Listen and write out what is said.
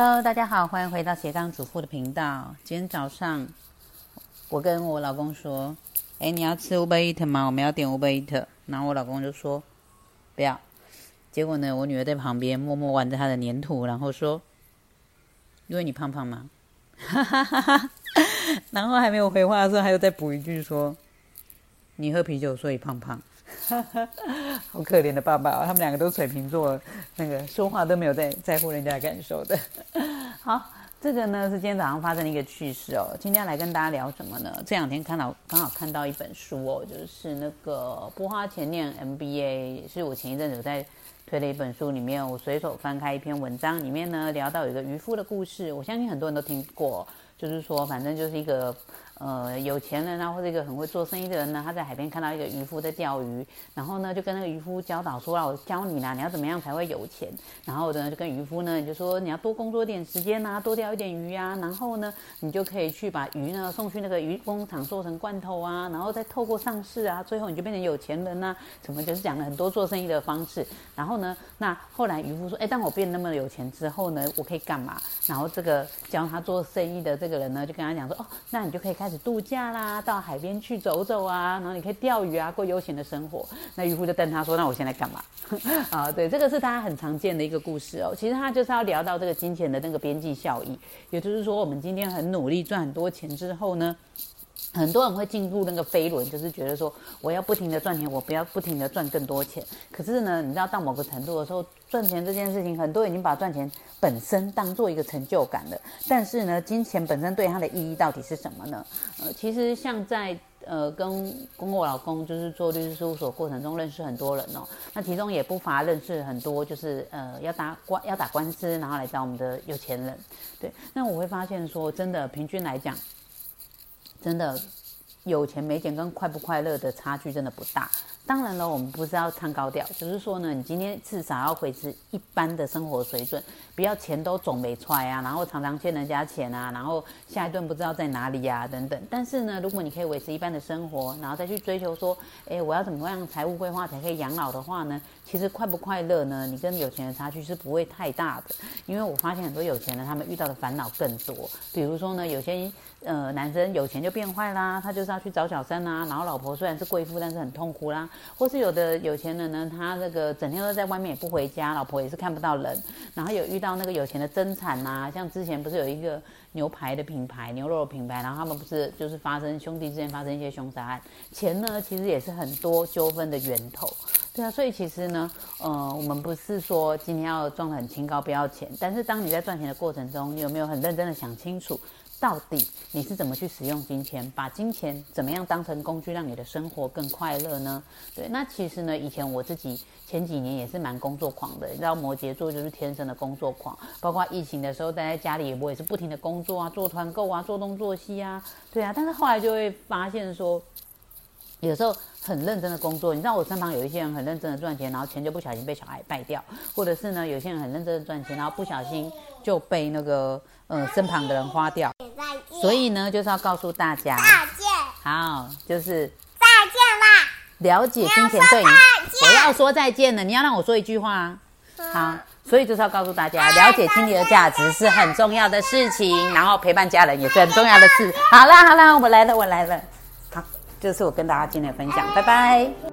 Hello，大家好，欢迎回到斜杠主妇的频道。今天早上，我跟我老公说：“哎，你要吃 Uber Eat 吗？我们要点 Uber Eat。”然后我老公就说：“不要。”结果呢，我女儿在旁边默默玩着她的粘土，然后说：“因为你胖胖嘛？”哈哈哈哈然后还没有回话的时候，他又再补一句说：“你喝啤酒所以胖胖。” 好可怜的爸爸，他们两个都水瓶座，那个说话都没有在在乎人家的感受的。好，这个呢是今天早上发生的一个趣事哦。今天来跟大家聊什么呢？这两天看到刚好看到一本书哦，就是那个不花钱念 MBA，是我前一阵子在推的一本书里面，我随手翻开一篇文章，里面呢聊到有一个渔夫的故事，我相信很多人都听过，就是说反正就是一个。呃，有钱人啊，或者一个很会做生意的人呢，他在海边看到一个渔夫在钓鱼，然后呢，就跟那个渔夫教导说：“我教你啦，你要怎么样才会有钱？”然后呢，就跟渔夫呢，就说：“你要多工作点时间呐，多钓一点鱼啊，然后呢，你就可以去把鱼呢送去那个鱼工厂做成罐头啊，然后再透过上市啊，最后你就变成有钱人呐。什么就是讲了很多做生意的方式。然后呢，那后来渔夫说：“哎，当我变那么有钱之后呢，我可以干嘛？”然后这个教他做生意的这这个人呢，就跟他讲说：“哦，那你就可以开。”始度假啦，到海边去走走啊，然后你可以钓鱼啊，过悠闲的生活。那渔夫就瞪他说：“那我现在干嘛？” 啊，对，这个是他很常见的一个故事哦。其实他就是要聊到这个金钱的那个边际效益，也就是说，我们今天很努力赚很多钱之后呢。很多人会进入那个飞轮，就是觉得说我要不停的赚钱，我不要不停的赚更多钱。可是呢，你知道到某个程度的时候，赚钱这件事情，很多已经把赚钱本身当做一个成就感了。但是呢，金钱本身对它的意义到底是什么呢？呃，其实像在呃跟跟我老公就是做律师事务所过程中认识很多人哦，那其中也不乏认识很多就是呃要打官要打官司，然后来找我们的有钱人。对，那我会发现说，真的平均来讲。真的，有钱没钱跟快不快乐的差距真的不大。当然了，我们不是要唱高调，只是说呢，你今天至少要维持一般的生活水准，不要钱都总没出来啊，然后常常欠人家钱啊，然后下一顿不知道在哪里呀等等。但是呢，如果你可以维持一般的生活，然后再去追求说，哎，我要怎么样财务规划才可以养老的话呢？其实快不快乐呢？你跟有钱人差距是不会太大的，因为我发现很多有钱人他们遇到的烦恼更多。比如说呢，有些呃男生有钱就变坏啦，他就是要去找小三啊，然后老婆虽然是贵妇，但是很痛苦啦。或是有的有钱人呢，他这个整天都在外面也不回家，老婆也是看不到人。然后有遇到那个有钱的争产呐，像之前不是有一个牛排的品牌、牛肉的品牌，然后他们不是就是发生兄弟之间发生一些凶杀案，钱呢其实也是很多纠纷的源头。对啊，所以其实呢，呃，我们不是说今天要赚得很清高不要钱，但是当你在赚钱的过程中，你有没有很认真的想清楚？到底你是怎么去使用金钱？把金钱怎么样当成工具，让你的生活更快乐呢？对，那其实呢，以前我自己前几年也是蛮工作狂的，你知道摩羯座就是天生的工作狂，包括疫情的时候待在家里，我也是不停的工作啊，做团购啊，做东做西啊，对啊，但是后来就会发现说。有时候很认真的工作，你知道我身旁有一些人很认真的赚钱，然后钱就不小心被小孩败掉，或者是呢，有些人很认真的赚钱，然后不小心就被那个呃身旁的人花掉。所以呢，就是要告诉大家再见。好，就是再见啦。了解金钱对你，我要说再见了，你要让我说一句话啊。好，所以就是要告诉大家，了解金钱的价值是很重要的事情，然后陪伴家人也是很重要的事。好啦好啦，我来了我来了。这是我跟大家今天的分享，拜拜。